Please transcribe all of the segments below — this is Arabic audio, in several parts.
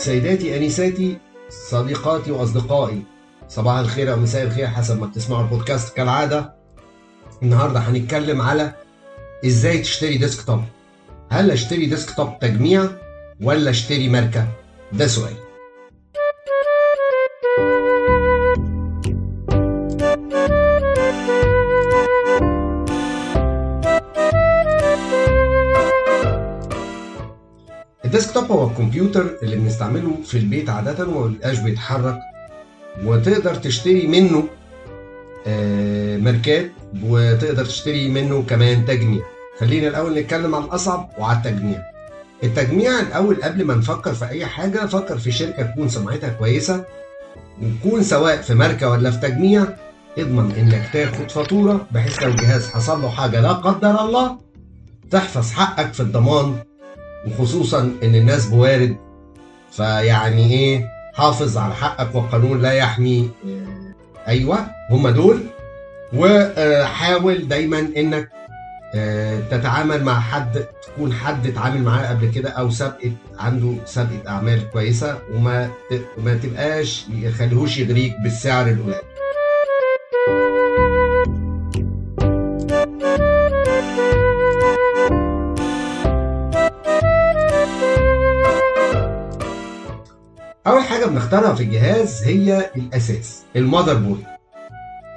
سيداتي أنساتي صديقاتي وأصدقائي صباح الخير أو مساء الخير حسب ما بتسمعوا البودكاست. كالعادة النهارده هنتكلم على إزاي تشتري desk هل أشتري desk تجميع ولا أشتري ماركة؟ ده سؤال. الديسكتوب هو الكمبيوتر اللي بنستعمله في البيت عادة وما بيبقاش بيتحرك وتقدر تشتري منه آه، ماركات وتقدر تشتري منه كمان تجميع. خلينا الأول نتكلم عن الأصعب وعلى التجميع. التجميع الأول قبل ما نفكر في أي حاجة فكر في شركة تكون سمعتها كويسة وتكون سواء في ماركة ولا في تجميع اضمن إنك تاخد فاتورة بحيث لو الجهاز حصل له حاجة لا قدر الله تحفظ حقك في الضمان وخصوصا إن الناس بوارد فيعني إيه حافظ على حقك والقانون لا يحمي. أيوه هم دول. وحاول دايما إنك آه، تتعامل مع حد تكون حد اتعامل معاه قبل كده أو سابقة عنده سابقة أعمال كويسة وما ما تبقاش يخليهوش يغريك بالسعر القليل. حاجة بنختارها في الجهاز هي الأساس ال motherboard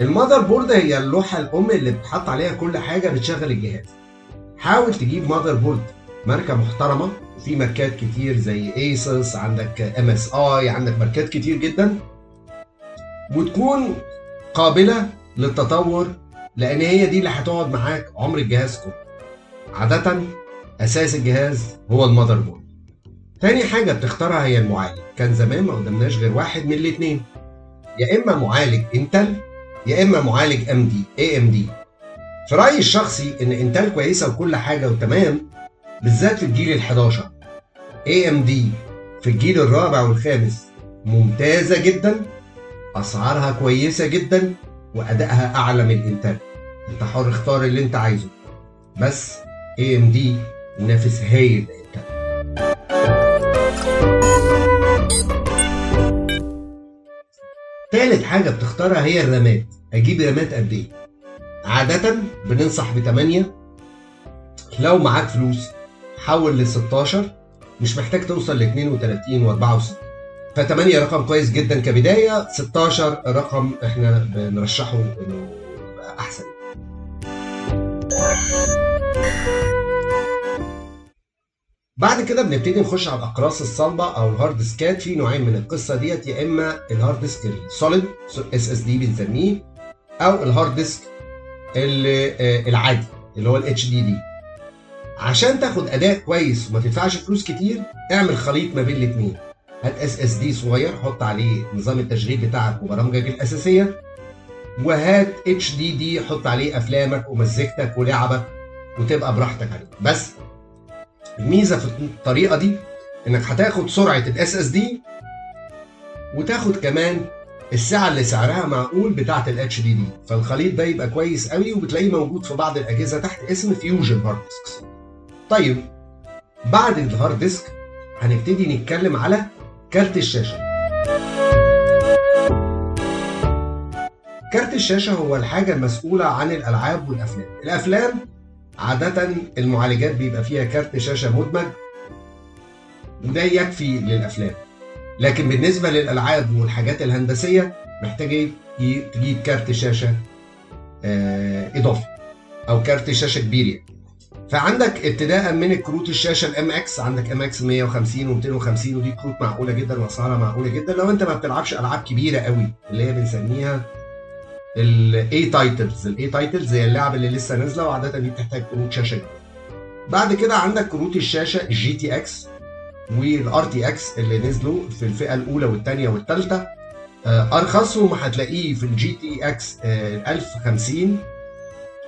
ال motherboard هي اللوحة الأم اللي بتحط عليها كل حاجة بتشغل الجهاز. حاول تجيب motherboard ماركة محترمة وفي ماركات كتير زي Asus عندك MSI عندك ماركات كتير جدا. وتكون قابلة للتطور لأن هي دي اللي هتقعد معاك عمر الجهاز كله. عادة أساس الجهاز هو ال motherboard تاني حاجة بتختارها هي المعالج. كان زمان ما قدامناش غير واحد من الاتنين. يا إما معالج إنتل يا إما معالج إم دي إي إم دي. في رأيي الشخصي إن إنتل كويسة وكل حاجة وتمام بالذات في الجيل ال 11 إي إم دي في الجيل الرابع والخامس ممتازة جدا أسعارها كويسة جدا وأدائها أعلى من إنتل. أنت حر اختار اللي أنت عايزه. بس إي إم دي منافس هايل. تالت حاجة بتختارها هي الرامات. أجيب رامات قد إيه؟ عادة بننصح ب 8 لو معاك فلوس حول ل 16 مش محتاج توصل ل 32 و 64 ف 8 رقم كويس جدا كبداية. 16 رقم إحنا بنرشحه إنه يبقى أحسن. بعد كده بنبتدي نخش على الأقراص الصلبة أو ال hard disk ات في نوعين من القصة ديت يا إما ال hard disk ال solid SSD بنسميه أو ال hard disk العادي اللي هو ال HDD عشان تاخد اداء كويس وما تدفعش فلوس كتير اعمل خليط ما بين الاثنين هات SSD صغير حط عليه نظام التشغيل بتاعك وبرامجك الأساسية وهات HDD حط عليه أفلامك ومزيكتك ولعبك وتبقى براحتك عليه. بس الميزة في الطريقة دي إنك هتاخد سرعة ال SSD وتاخد كمان السعه اللي سعرها معقول بتاعة ال HDD فالخليط ده يبقى كويس قوي وبتلاقيه موجود في بعض الأجهزة تحت اسم fusion hard disks طيب بعد ال hard disk هنبتدي نتكلم على كارت الشاشة. كارت الشاشة هو الحاجة المسؤولة عن الألعاب والأفلام. الأفلام عادة المعالجات بيبقى فيها كارت شاشة مدمج وده يكفي للأفلام. لكن بالنسبة للألعاب والحاجات الهندسية محتاج تجيب كارت شاشة إضافي أو كارت شاشة كبير يعني. فعندك ابتداء من كروت الشاشة ال MX عندك MX 150 و250 ودي كروت معقولة جدا وأسعارها معقولة جدا. لو أنت ما بتلعبش ألعاب كبيرة قوي اللي هي بنسميها ال A titles ال A titles هي اللعبة اللي لسه نازلة وعادة دي بتحتاج كروت شاشة. كبيره بعد كده عندك كروت الشاشة ال GTX وال RTX اللي نزلوا في الفئة الأولى والثانيه والثالثه ارخصهم هتلاقيه في ال GTX 1050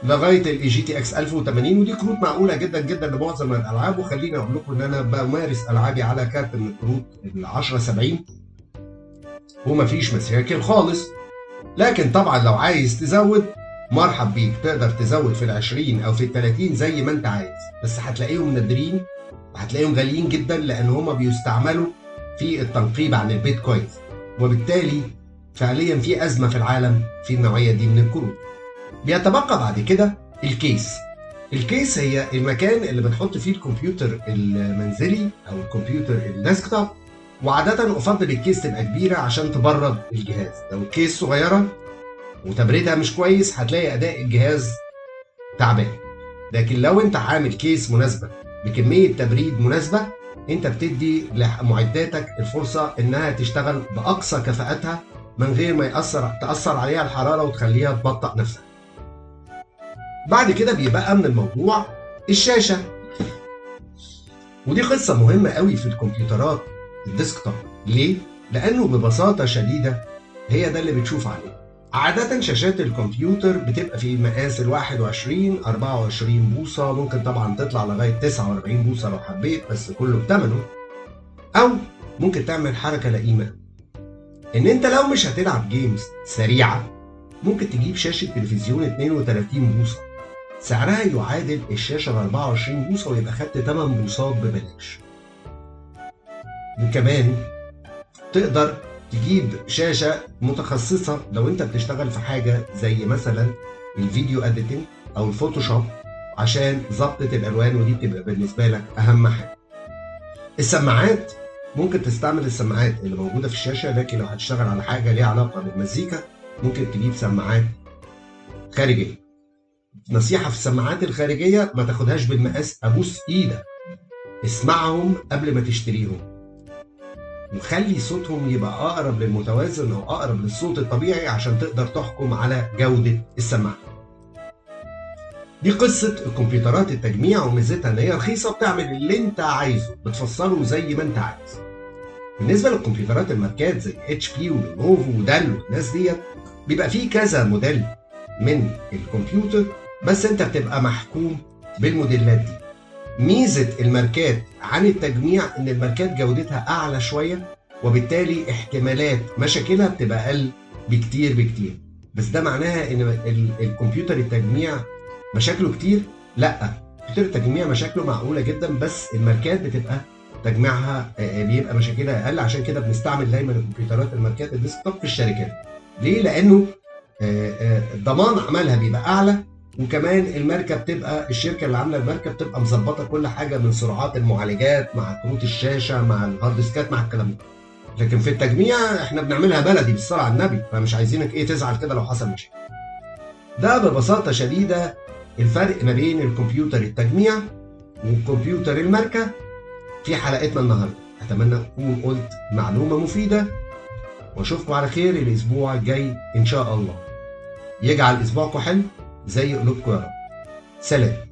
لغاية ال اي GTX 1080 ودي كروت معقولة جدا جدا لمعظم الألعاب وخليني أقول لكم إن أنا بمارس ألعابي على كارت من الكروت ال 10 70 ومفيش مشاكل خالص. لكن طبعا لو عايز تزود مرحب بيك. تقدر تزود في ال 20 أو في ال 30 زي ما أنت عايز. بس هتلاقيهم نادرين وهتلاقيهم غاليين جدا لأن هما بيستعملوا في التنقيب عن البيت كويس وبالتالي فعليا في أزمة في العالم في النوعية دي من الكروت. بيتبقى بعد كده ال case. ال case هي المكان اللي بنحط فيه الكمبيوتر المنزلي أو الكمبيوتر ال desktop. وعادة أفضل الكيس تبقى كبيرة عشان تبرد الجهاز. لو الكيس صغيرة وتبريدها مش كويس هتلاقي أداء الجهاز تعبان. لكن لو أنت عامل كيس مناسبة بكمية تبريد مناسبة أنت بتدي لمعداتك الفرصة إنها تشتغل بأقصى كفاءتها من غير ما يأثر تأثر عليها الحرارة وتخليها تبطأ نفسها. بعد كده بيبقى من الموضوع الشاشة. ودي قصة مهمة قوي في الكمبيوترات. ال desktop. ليه؟ لأنه ببساطة شديدة هي ده اللي بتشوف عليه. عادة شاشات الكمبيوتر بتبقى في مقاس ال 21 24 بوصة ممكن طبعا تطلع لغاية 49 بوصة لو حبيت بس كله بتمنه. أو ممكن تعمل حركة لئيمة. إن أنت لو مش هتلعب games سريعة ممكن تجيب شاشة تلفزيون 32 بوصة. سعرها يعادل الشاشة ال 24 بوصة ويبقى خدت 8 بوصات ببلاش. وكمان تقدر تجيب شاشة متخصصة لو انت بتشتغل في حاجة زي مثلا ال video editing أو ال Photoshop عشان ظبطة الألوان ودي بتبقى بالنسبة لك أهم حاجة. السماعات ممكن تستعمل السماعات اللي موجودة في الشاشة لكن لو هتشتغل على حاجة ليها علاقة بالمزيكا ممكن تجيب سماعات خارجية. نصيحة في السماعات الخارجية ما تاخدهاش بالمقاس أبوس إيدك. اسمعهم قبل ما تشتريهم. وخلي صوتهم يبقى أقرب للمتوازن أو أقرب للصوت الطبيعي عشان تقدر تحكم على جودة السماعه. دي قصة الكمبيوترات التجميع وميزتها إن هي رخيصة بتعمل اللي أنت عايزه بتفصله زي ما أنت عايز. بالنسبة للكمبيوترات الماركات زي HP و Lenovo و Dell والناس ديت بيبقى فيه كذا موديل من الكمبيوتر بس أنت بتبقى محكوم بالموديلات دي. ميزة الماركات عن التجميع إن الماركات جودتها أعلى شوية وبالتالي احتمالات مشاكلها بتبقى أقل بكتير بكتير. بس ده معناها إن الكمبيوتر التجميع مشاكله كتير؟ لأ كمبيوتر التجميع مشاكله معقولة جدا بس الماركات بتبقى تجميعها بيبقى مشاكلها أقل. عشان كده بنستعمل دايما الكمبيوترات الماركات ال desktop في الشركات. ليه؟ لأنه ضمان عملها بيبقى أعلى وكمان الماركه بتبقى الشركة اللي عاملة الماركه بتبقى مظبطة كل حاجة من سرعات المعالجات مع كروت الشاشة مع ال hard disk ات مع الكلام ده. لكن في التجميع إحنا بنعملها بلدي بالصلاه على النبي. فمش عايزينك إيه تزعل كده لو حصل مشكله ده ببساطة شديدة الفرق ما بين الكمبيوتر التجميع والكمبيوتر الماركه في حلقتنا النهارده. أتمنى اكون قلت معلومة مفيدة. وأشوفكم على خير الأسبوع الجاي إن شاء الله. يجعل أسبوعكم حلو. زي قلوبكم يا رب سلام.